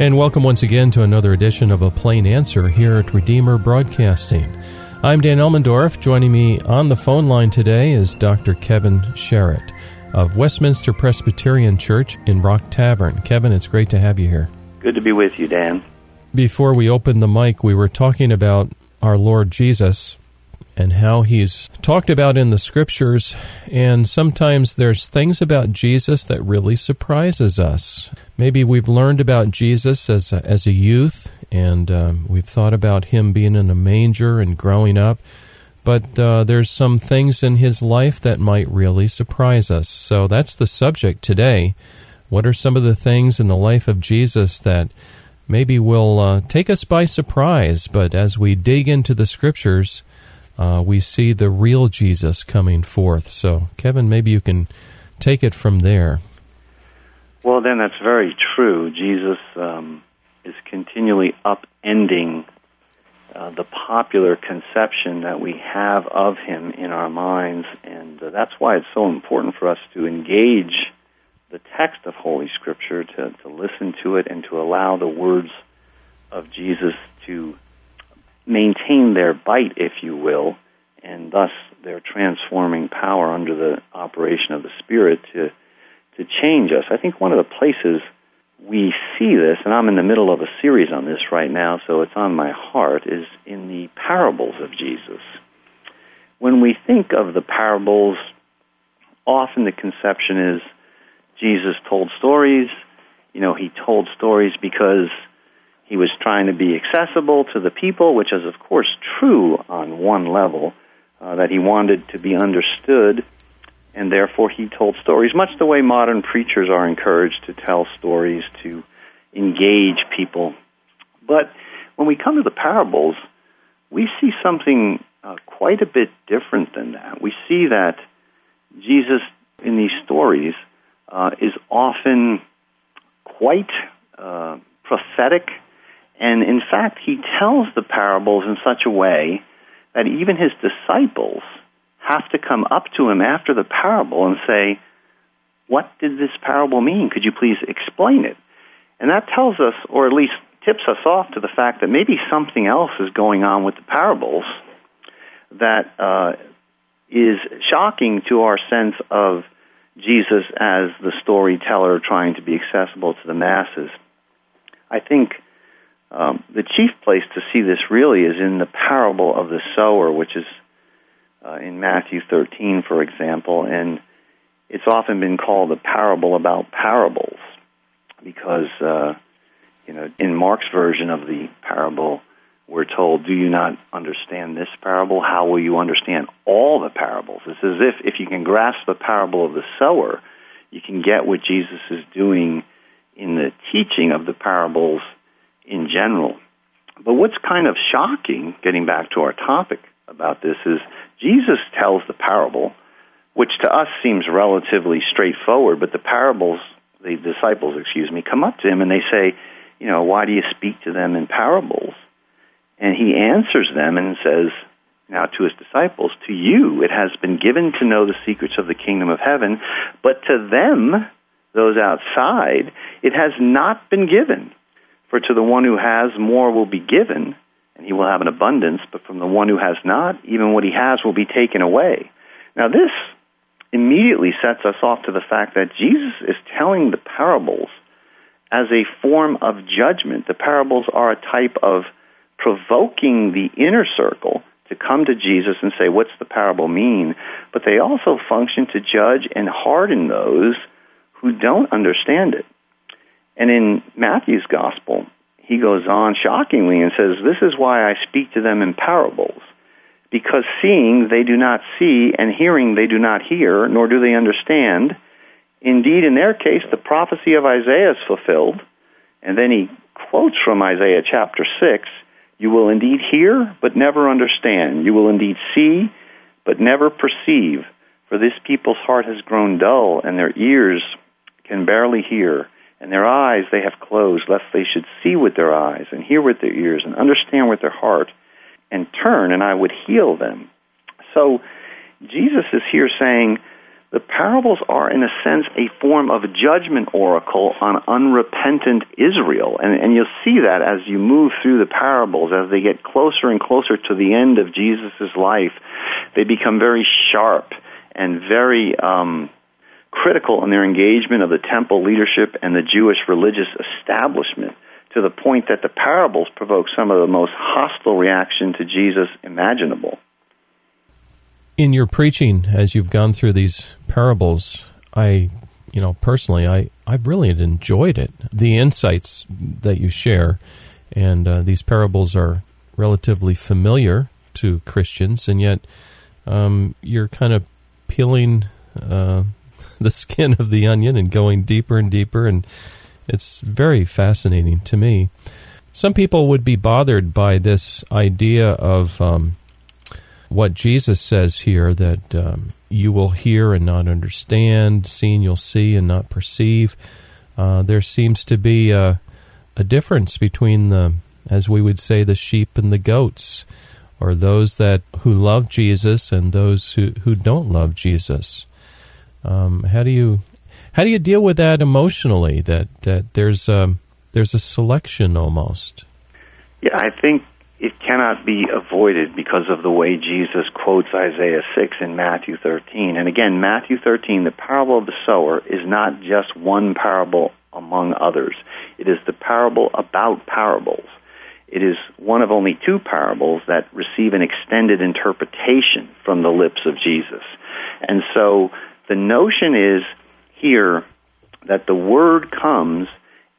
And welcome once again to another edition of A Plain Answer here at Redeemer Broadcasting. I'm Dan Elmendorf. Joining me on the phone line today is Dr. Kevin Chiarot of Westminster Presbyterian Church in Rock Tavern. Kevin, it's great to have you here. Good to be with you, Dan. Before we opened the mic, we were talking about our Lord Jesus and how he's talked about in the scriptures and sometimes there's things about Jesus that really surprises us. Maybe we've learned about Jesus as a, as a youth and um, we've thought about him being in a manger and growing up. But uh, there's some things in his life that might really surprise us. So that's the subject today. What are some of the things in the life of Jesus that maybe will uh, take us by surprise? But as we dig into the scriptures, uh, we see the real Jesus coming forth. So, Kevin, maybe you can take it from there. Well, then that's very true. Jesus um, is continually upending uh, the popular conception that we have of him in our minds, and uh, that's why it's so important for us to engage the text of Holy Scripture, to, to listen to it, and to allow the words of Jesus to maintain their bite, if you will, and thus their transforming power under the operation of the Spirit to to change us. I think one of the places we see this, and I'm in the middle of a series on this right now, so it's on my heart, is in the parables of Jesus. When we think of the parables, often the conception is Jesus told stories. You know, he told stories because he was trying to be accessible to the people, which is, of course, true on one level, uh, that he wanted to be understood and therefore he told stories, much the way modern preachers are encouraged to tell stories to engage people. But when we come to the parables, we see something uh, quite a bit different than that. We see that Jesus in these stories uh, is often quite uh, prophetic, and in fact, he tells the parables in such a way that even his disciples have to come up to him after the parable and say, What did this parable mean? Could you please explain it? And that tells us, or at least tips us off to the fact that maybe something else is going on with the parables that uh, is shocking to our sense of Jesus as the storyteller trying to be accessible to the masses. I think um, the chief place to see this really is in the parable of the sower, which is uh, in Matthew 13, for example, and it's often been called a parable about parables because, uh, you know, in Mark's version of the parable, we're told, Do you not understand this parable? How will you understand all the parables? It's as if if you can grasp the parable of the sower, you can get what Jesus is doing in the teaching of the parables in general. But what's kind of shocking, getting back to our topic about this, is Jesus tells the parable, which to us seems relatively straightforward, but the parables, the disciples, excuse me, come up to him and they say, you know, why do you speak to them in parables? And he answers them and says, now to his disciples, to you it has been given to know the secrets of the kingdom of heaven, but to them, those outside, it has not been given. For to the one who has, more will be given and he will have an abundance, but from the one who has not, even what he has will be taken away. Now, this immediately sets us off to the fact that Jesus is telling the parables as a form of judgment. The parables are a type of provoking the inner circle to come to Jesus and say, What's the parable mean? But they also function to judge and harden those who don't understand it. And in Matthew's gospel, he goes on shockingly and says, This is why I speak to them in parables. Because seeing they do not see, and hearing they do not hear, nor do they understand. Indeed, in their case, the prophecy of Isaiah is fulfilled. And then he quotes from Isaiah chapter 6 You will indeed hear, but never understand. You will indeed see, but never perceive. For this people's heart has grown dull, and their ears can barely hear and their eyes they have closed, lest they should see with their eyes, and hear with their ears, and understand with their heart, and turn, and I would heal them. So, Jesus is here saying the parables are, in a sense, a form of judgment oracle on unrepentant Israel. And, and you'll see that as you move through the parables, as they get closer and closer to the end of Jesus' life, they become very sharp and very um, critical in their engagement of the temple leadership and the Jewish religious establishment to the point that the parables provoke some of the most hostile reaction to Jesus imaginable. In your preaching, as you've gone through these parables, I, you know, personally, I, I've really enjoyed it. The insights that you share, and uh, these parables are relatively familiar to Christians, and yet um, you're kind of peeling uh, the skin of the onion and going deeper and deeper, and it's very fascinating to me. Some people would be bothered by this idea of um, what Jesus says here that um, you will hear and not understand, seeing you'll see and not perceive. Uh, there seems to be a, a difference between the, as we would say, the sheep and the goats, or those that who love Jesus and those who, who don't love Jesus. Um, how do you how do you deal with that emotionally? That that there's a, um, there's a selection almost. Yeah, I think it cannot be avoided because of the way Jesus quotes Isaiah 6 in Matthew 13. And again, Matthew 13, the parable of the sower, is not just one parable among others. It is the parable about parables. It is one of only two parables that receive an extended interpretation from the lips of Jesus. And so the notion is here that the word comes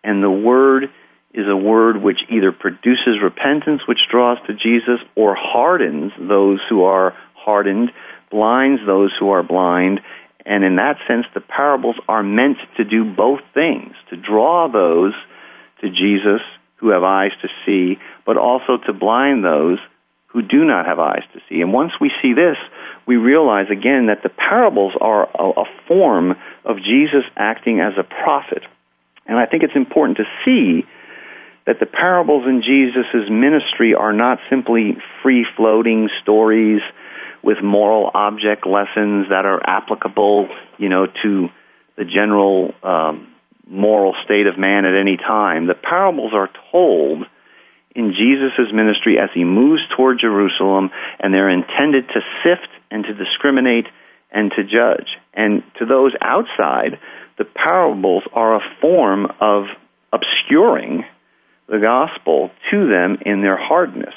and the word is a word which either produces repentance, which draws to Jesus, or hardens those who are hardened, blinds those who are blind. And in that sense, the parables are meant to do both things to draw those to Jesus who have eyes to see, but also to blind those who do not have eyes to see. And once we see this, we realize again that the parables are a, a form of Jesus acting as a prophet. And I think it's important to see that the parables in Jesus' ministry are not simply free floating stories with moral object lessons that are applicable, you know, to the general um, moral state of man at any time. The parables are told in Jesus' ministry as he moves toward Jerusalem, and they're intended to sift and to discriminate and to judge. And to those outside, the parables are a form of obscuring the gospel to them in their hardness.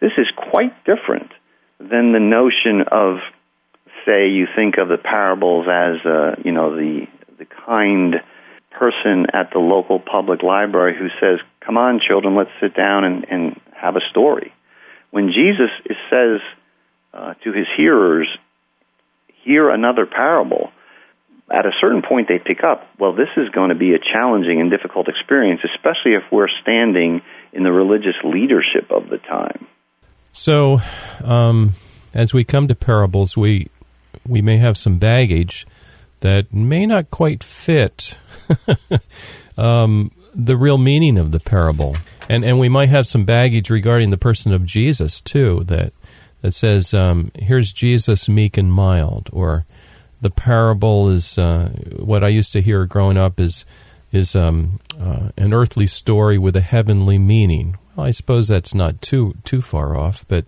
This is quite different than the notion of, say, you think of the parables as, uh, you know, the the kind person at the local public library who says, "Come on, children, let's sit down and, and have a story." When Jesus says uh, to his hearers, "Hear another parable," at a certain point they pick up, well, this is going to be a challenging and difficult experience, especially if we're standing in the religious leadership of the time. So, um, as we come to parables, we we may have some baggage that may not quite fit um, the real meaning of the parable, and and we might have some baggage regarding the person of Jesus too. That that says, um, "Here's Jesus, meek and mild," or the parable is uh, what I used to hear growing up is is um, uh, an earthly story with a heavenly meaning. Well, I suppose that's not too too far off, but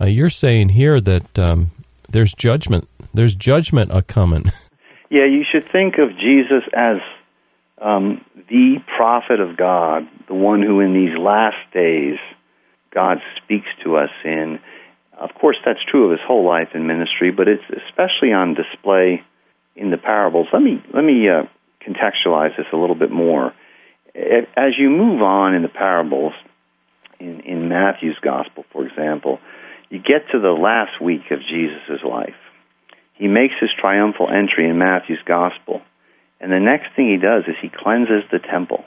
uh, you're saying here that um, there's judgment. There's judgment a coming. Yeah, you should think of Jesus as um, the prophet of God, the one who in these last days God speaks to us in. Of course, that's true of his whole life and ministry, but it's especially on display in the parables. Let me let me uh, contextualize this a little bit more. As you move on in the parables, in, in Matthew's gospel, for example, you get to the last week of Jesus' life. He makes his triumphal entry in Matthew's gospel and the next thing he does is he cleanses the temple.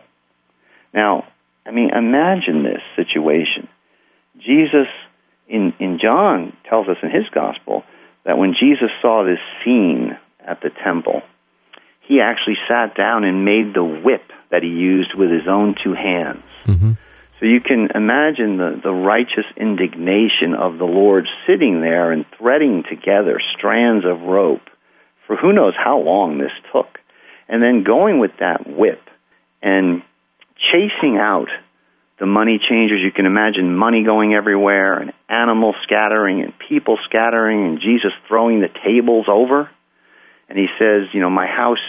Now, I mean, imagine this situation. Jesus, in, in John, tells us in his gospel that when Jesus saw this scene at the temple, he actually sat down and made the whip that he used with his own two hands. Mm-hmm. So you can imagine the, the righteous indignation of the Lord sitting there and threading together strands of rope for who knows how long this took. And then going with that whip and chasing out the money changers. You can imagine money going everywhere and animals scattering and people scattering and Jesus throwing the tables over. And he says, You know, my house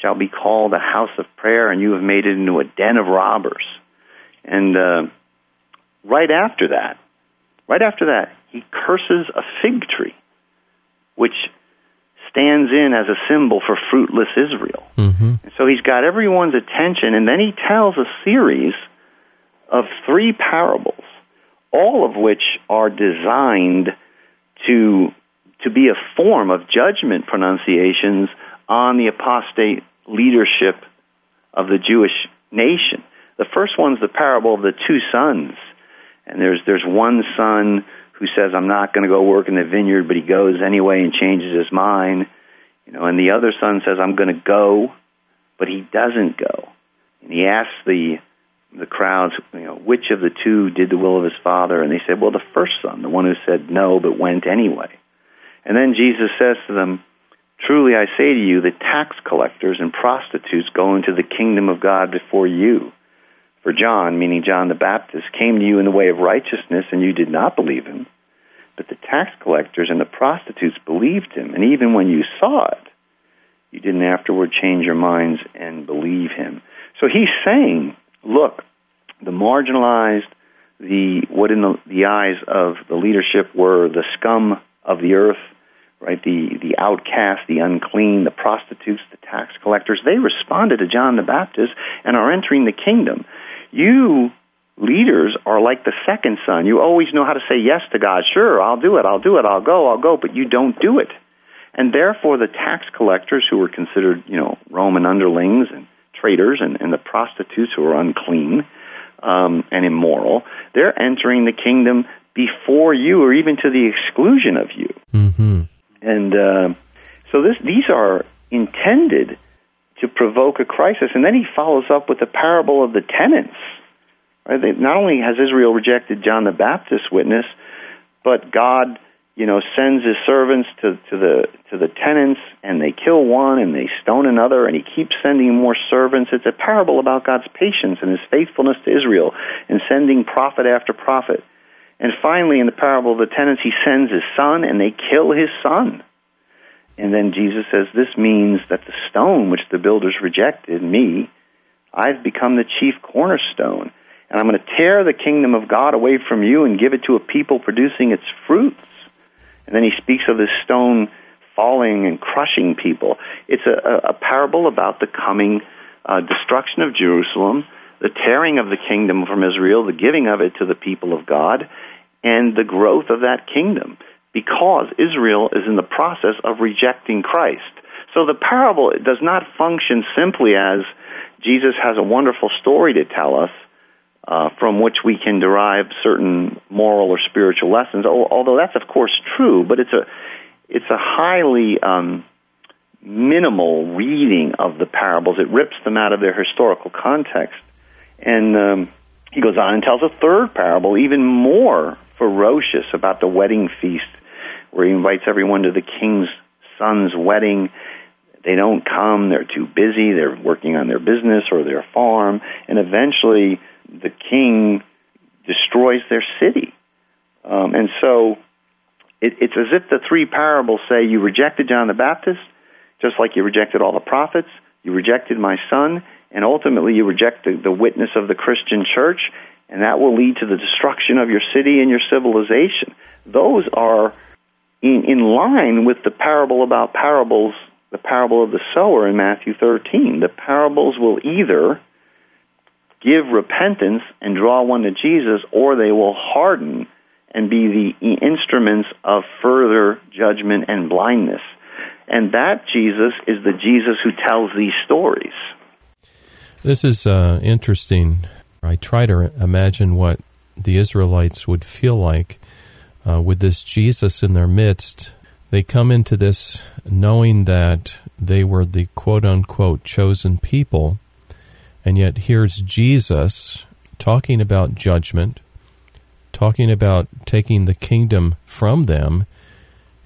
shall be called a house of prayer, and you have made it into a den of robbers. And uh, right after that, right after that, he curses a fig tree, which stands in as a symbol for fruitless Israel. Mm-hmm. So he's got everyone's attention, and then he tells a series of three parables, all of which are designed to to be a form of judgment pronunciations on the apostate leadership of the Jewish nation. The first one's the parable of the two sons. And there's there's one son who says, I'm not going to go work in the vineyard, but he goes anyway and changes his mind. You know, and the other son says, I'm going to go, but he doesn't go. And he asks the the crowds, you know, which of the two did the will of his father? And they said, well, the first son, the one who said no, but went anyway. And then Jesus says to them, Truly I say to you the tax collectors and prostitutes go into the kingdom of God before you. For John, meaning John the Baptist, came to you in the way of righteousness, and you did not believe him. But the tax collectors and the prostitutes believed him, and even when you saw it, you didn't afterward change your minds and believe him. So he's saying, look, the marginalized, the what in the, the eyes of the leadership were the scum of the earth, right? The the outcast, the unclean, the prostitutes, the tax collectors. They responded to John the Baptist and are entering the kingdom. You leaders are like the second son. You always know how to say yes to God. Sure, I'll do it. I'll do it. I'll go. I'll go. But you don't do it. And therefore, the tax collectors, who were considered, you know, Roman underlings and traitors, and, and the prostitutes who are unclean um, and immoral, they're entering the kingdom before you, or even to the exclusion of you. Mm-hmm. And uh, so this, these are intended to provoke a crisis. And then he follows up with the parable of the tenants. Right? Not only has Israel rejected John the Baptist's witness, but God, you know, sends his servants to, to the to the tenants, and they kill one and they stone another, and he keeps sending more servants. It's a parable about God's patience and his faithfulness to Israel, and sending prophet after prophet. And finally, in the parable of the tenants, he sends his son, and they kill his son. And then Jesus says, This means that the stone which the builders rejected, me, I've become the chief cornerstone. And I'm going to tear the kingdom of God away from you and give it to a people producing its fruits. And then he speaks of this stone falling and crushing people. It's a, a parable about the coming uh, destruction of Jerusalem, the tearing of the kingdom from Israel, the giving of it to the people of God, and the growth of that kingdom because Israel is in the process of rejecting Christ. So the parable does not function simply as Jesus has a wonderful story to tell us uh, from which we can derive certain moral or spiritual lessons. Although that's of course true, but it's a it's a highly um, minimal reading of the parables. It rips them out of their historical context, and um, he goes on and tells a third parable, even more ferocious, about the wedding feast, where he invites everyone to the king's son's wedding. They don't come; they're too busy. They're working on their business or their farm, and eventually the king destroys their city. Um, and so it, it's as if the three parables say you rejected John the Baptist, just like you rejected all the prophets, you rejected my son, and ultimately you reject the, the witness of the Christian church, and that will lead to the destruction of your city and your civilization. Those are in, in line with the parable about parables, the parable of the sower in Matthew 13. The parables will either give repentance and draw one to Jesus, or they will harden and be the instruments of further judgment and blindness. And that Jesus is the Jesus who tells these stories. This is uh, interesting. I try to imagine what the Israelites would feel like uh, with this Jesus in their midst. They come into this knowing that they were the quote unquote chosen people and yet here's Jesus talking about judgment, talking about taking the kingdom from them,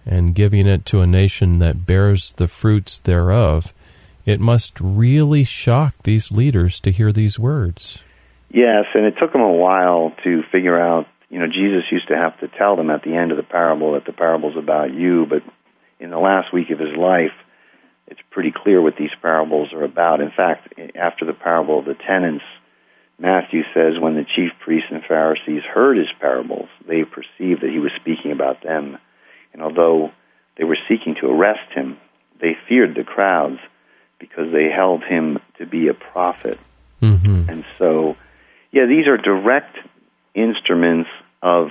and giving it to a nation that bears the fruits thereof, it must really shock these leaders to hear these words. Yes, and it took them a while to figure out. You know, Jesus used to have to tell them at the end of the parable that the parable's about you, but in the last week of his life, it's pretty clear what these parables are about. In fact, after the parable of the tenants, Matthew says when the chief priests and Pharisees heard his parables, they perceived that he was speaking about them. And although they were seeking to arrest him, they feared the crowds because they held him to be a prophet. Mm-hmm. And so, yeah, these are direct instruments of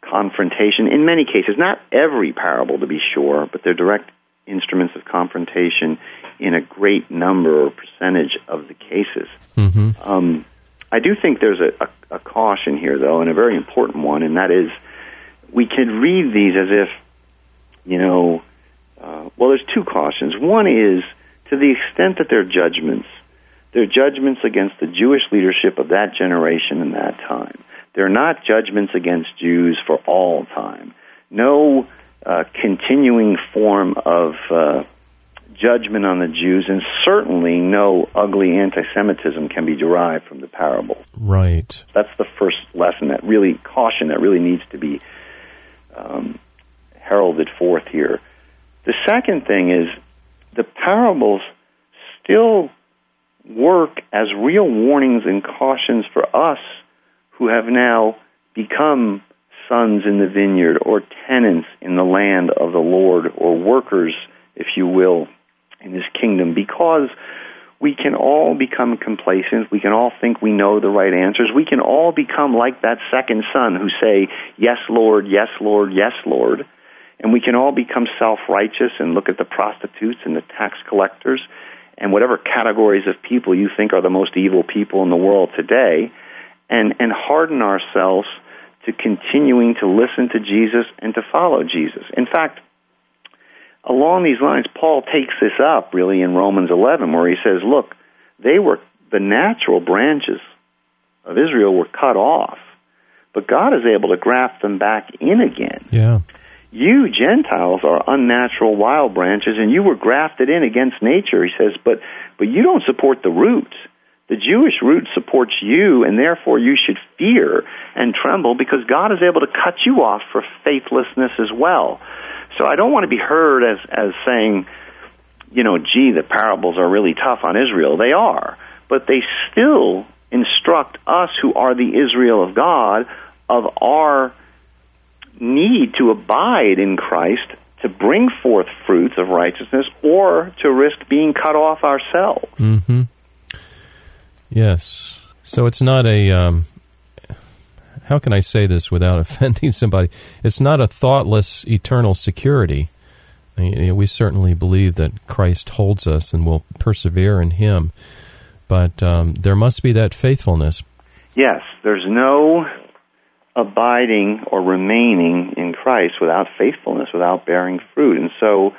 confrontation in many cases, not every parable to be sure, but they're direct instruments of confrontation in a great number or percentage of the cases. Mm-hmm. Um, I do think there's a, a, a caution here, though, and a very important one, and that is we can read these as if, you know, uh, well, there's two cautions. One is to the extent that they're judgments, they're judgments against the Jewish leadership of that generation and that time. They're not judgments against Jews for all time. No uh, continuing form of uh, judgment on the Jews, and certainly no ugly anti Semitism can be derived from the parable. Right. That's the first lesson that really, caution that really needs to be um, heralded forth here. The second thing is the parables still work as real warnings and cautions for us who have now become sons in the vineyard or tenants in the land of the Lord or workers, if you will, in his kingdom because we can all become complacent. We can all think we know the right answers. We can all become like that second son who say, Yes, Lord, yes, Lord, yes, Lord. And we can all become self righteous and look at the prostitutes and the tax collectors and whatever categories of people you think are the most evil people in the world today and, and harden ourselves to continuing to listen to Jesus and to follow Jesus. In fact, along these lines, Paul takes this up really in Romans 11, where he says, Look, they were, the natural branches of Israel were cut off, but God is able to graft them back in again. Yeah. You Gentiles are unnatural wild branches, and you were grafted in against nature. He says, but but you don't support the roots. The Jewish root supports you, and therefore you should fear and tremble because God is able to cut you off for faithlessness as well. So I don't want to be heard as, as saying, you know, gee, the parables are really tough on Israel. They are. But they still instruct us who are the Israel of God of our need to abide in Christ to bring forth fruits of righteousness or to risk being cut off ourselves. Mm-hmm. Yes. So it's not a. Um, how can I say this without offending somebody? It's not a thoughtless eternal security. I mean, we certainly believe that Christ holds us and will persevere in Him, but um, there must be that faithfulness. Yes, there's no abiding or remaining in Christ without faithfulness, without bearing fruit. And so,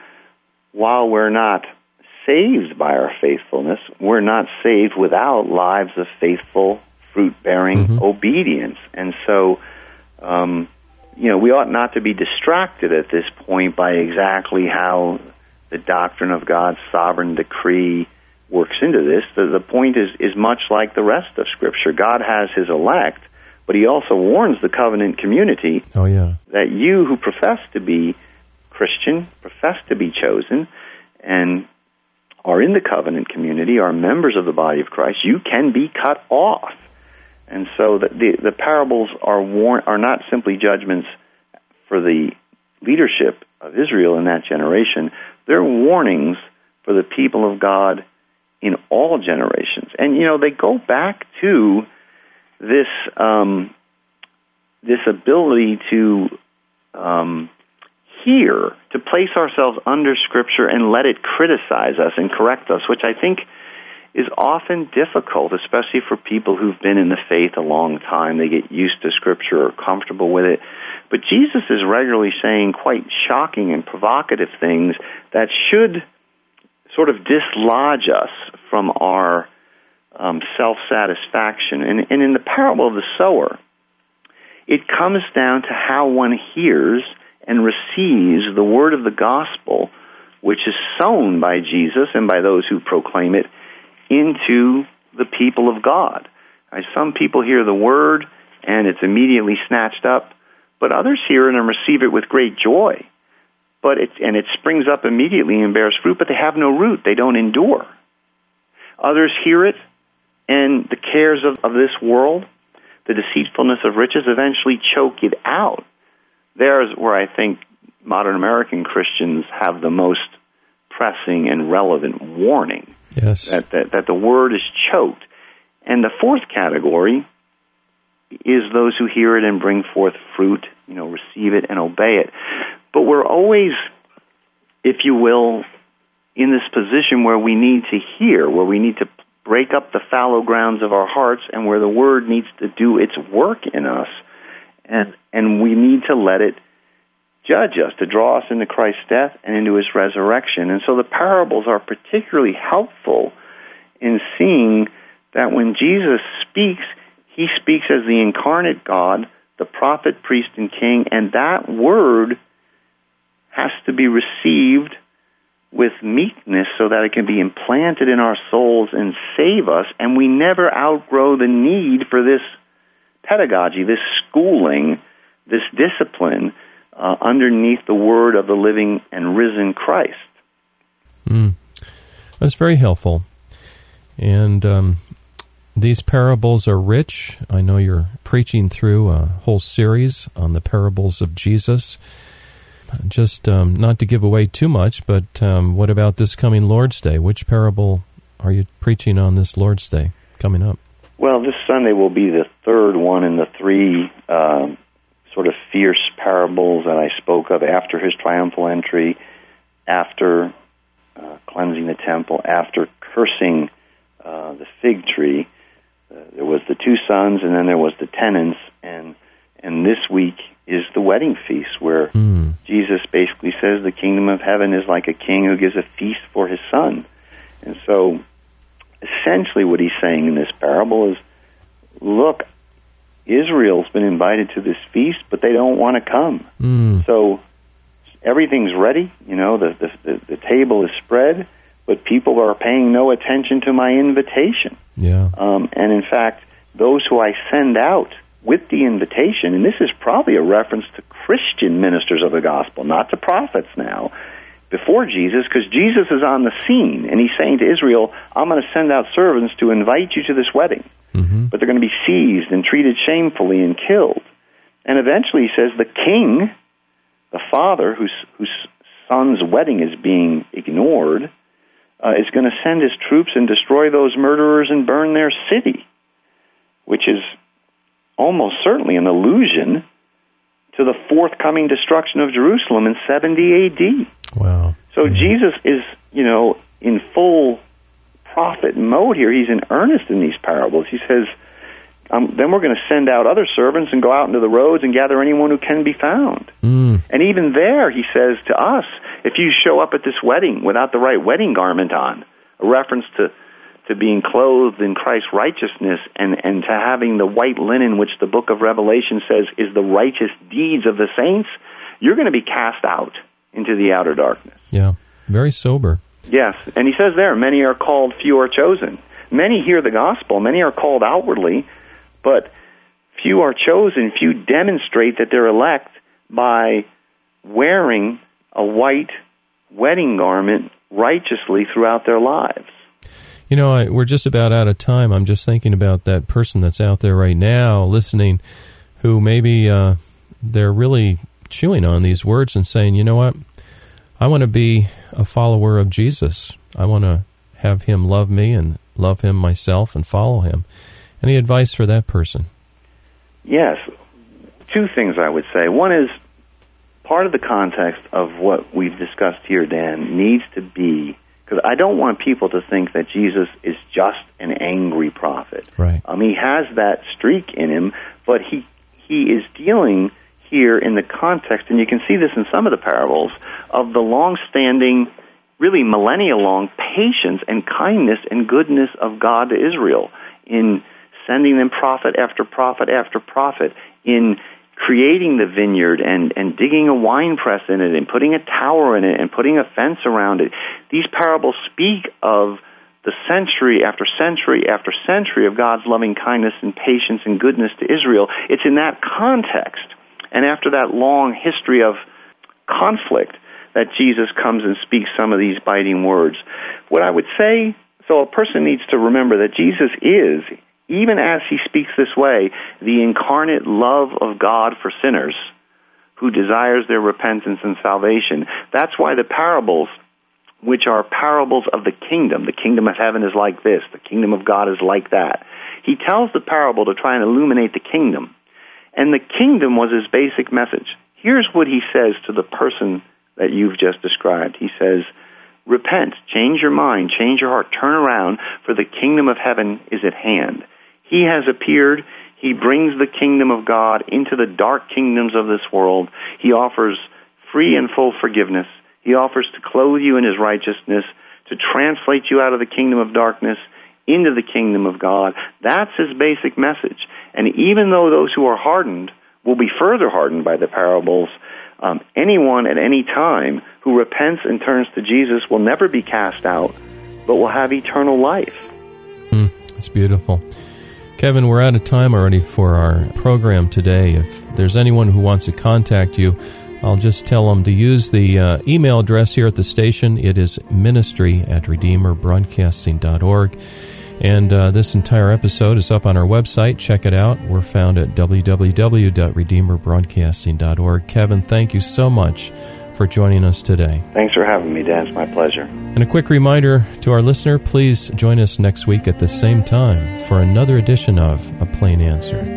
while we're not saved by our faithfulness, we're not saved without lives of faithful, fruit bearing Mhm. obedience. And so, um, you know, we ought not to be distracted at this point by exactly how the doctrine of God's sovereign decree works into this. The, the point is, is much like the rest of Scripture. God has His elect, but He also warns the covenant community Oh, yeah. that you who profess to be Christian, profess to be chosen, and are in the covenant community, are members of the body of Christ, you can be cut off. And so the, the, the parables are, war- are not simply judgments for the leadership of Israel in that generation, they're warnings for the people of God in all generations. And, you know, they go back to this, um, this ability to um, hear, to place ourselves under Scripture and let it criticize us and correct us, which I think is often difficult, especially for people who've been in the faith a long time. They get used to Scripture or comfortable with it. But Jesus is regularly saying quite shocking and provocative things that should sort of dislodge us from our um, self satisfaction. And, and in the parable of the sower, it comes down to how one hears and receives the word of the gospel, which is sown by Jesus and by those who proclaim it, into the people of God. Some people hear the word and it's immediately snatched up, but others hear it and receive it with great joy. But it, and it springs up immediately and bears fruit, but they have no root. They don't endure. Others hear it, and the cares of, of this world, the deceitfulness of riches, eventually choke it out. There's where I think modern American Christians have the most pressing and relevant warning. Yes. That, that, that the word is choked. And the fourth category is those who hear it and bring forth fruit, you know, receive it and obey it. But we're always, if you will, in this position where we need to hear, where we need to break up the fallow grounds of our hearts, and where the Word needs to do its work in us, and and we need to let it judge us, to draw us into Christ's death and into His resurrection. And so the parables are particularly helpful in seeing that when Jesus speaks, He speaks as the incarnate God, the prophet, priest, and king, and that word has to be received with meekness so that it can be implanted in our souls and save us, and we never outgrow the need for this pedagogy, this schooling, this discipline uh, underneath the word of the living and risen Christ. Mm. That's very helpful. And um, these parables are rich. I know you're preaching through a whole series on the parables of Jesus just um, not to give away too much, but um, what about this coming Lord's Day? Which parable are you preaching on this Lord's Day coming up? Well, this Sunday will be the third one in the three uh, sort of fierce parables that I spoke of after his triumphal entry, after uh, cleansing the temple, after cursing uh, the fig tree. Uh, there was the two sons, and then there was the tenants, and and this week is the wedding feast, where mm. Jesus basically says the kingdom of heaven is like a king who gives a feast for his son. And so, essentially, what he's saying in this parable is look, Israel's been invited to this feast, but they don't want to come. Mm. So, everything's ready. You know, the, the, the, the table is spread, but people are paying no attention to my invitation. Yeah. Um, and in fact, those who I send out with the invitation, and this is probably a reference to Christian ministers of the gospel, not to prophets now, before Jesus, because Jesus is on the scene, and he's saying to Israel, I'm going to send out servants to invite you to this wedding, mm-hmm. but they're going to be seized and treated shamefully and killed. And eventually he says, the king, the father whose, whose son's wedding is being ignored, uh, is going to send his troops and destroy those murderers and burn their city, which is almost certainly an allusion to the forthcoming destruction of Jerusalem in 70 AD. Wow. So mm-hmm. Jesus is, you know, in full prophet mode here. He's in earnest in these parables. He says, um, then we're going to send out other servants and go out into the roads and gather anyone who can be found. Mm. And even there, he says to us, if you show up at this wedding without the right wedding garment on, a reference to to being clothed in Christ's righteousness and, and to having the white linen, which the book of Revelation says is the righteous deeds of the saints, you're going to be cast out into the outer darkness. Yeah, very sober. Yes, and he says there, many are called, few are chosen. Many hear the gospel, many are called outwardly, but few are chosen, few demonstrate that they're elect by wearing a white wedding garment righteously throughout their lives. You know, I, we're just about out of time. I'm just thinking about that person that's out there right now listening who maybe uh, they're really chewing on these words and saying, you know what? I want to be a follower of Jesus. I want to have him love me and love him myself and follow him. Any advice for that person? Yes. Two things I would say. One is part of the context of what we've discussed here, Dan, needs to be because I don't want people to think that Jesus is just an angry prophet. Right. Um, he has that streak in him, but he he is dealing here in the context, and you can see this in some of the parables of the long-standing, really millennia-long patience and kindness and goodness of God to Israel in sending them prophet after prophet after prophet in creating the vineyard and, and digging a wine press in it and putting a tower in it and putting a fence around it. These parables speak of the century after century after century of God's loving kindness and patience and goodness to Israel. It's in that context and after that long history of conflict that Jesus comes and speaks some of these biting words. What I would say, so a person needs to remember that Jesus is, even as he speaks this way, the incarnate love of God for sinners who desires their repentance and salvation. That's why the parables, which are parables of the kingdom, the kingdom of heaven is like this, the kingdom of God is like that. He tells the parable to try and illuminate the kingdom. And the kingdom was his basic message. Here's what he says to the person that you've just described. He says, Repent, change your mind, change your heart, turn around, for the kingdom of heaven is at hand. He has appeared. He brings the kingdom of God into the dark kingdoms of this world. He offers free and full forgiveness. He offers to clothe you in his righteousness, to translate you out of the kingdom of darkness into the kingdom of God. That's his basic message. And even though those who are hardened will be further hardened by the parables, um, anyone at any time who repents and turns to Jesus will never be cast out, but will have eternal life. Mm, it's beautiful. Kevin, we're out of time already for our program today. If there's anyone who wants to contact you, I'll just tell them to use the uh, email address here at the station. It is ministry at redeemerbroadcasting.org. And uh, this entire episode is up on our website. Check it out. We're found at www.redeemerbroadcasting.org. Kevin, thank you so much for joining us today. Thanks for having me, Dan. It's my pleasure. And a quick reminder to our listener please join us next week at the same time for another edition of A Plain Answer.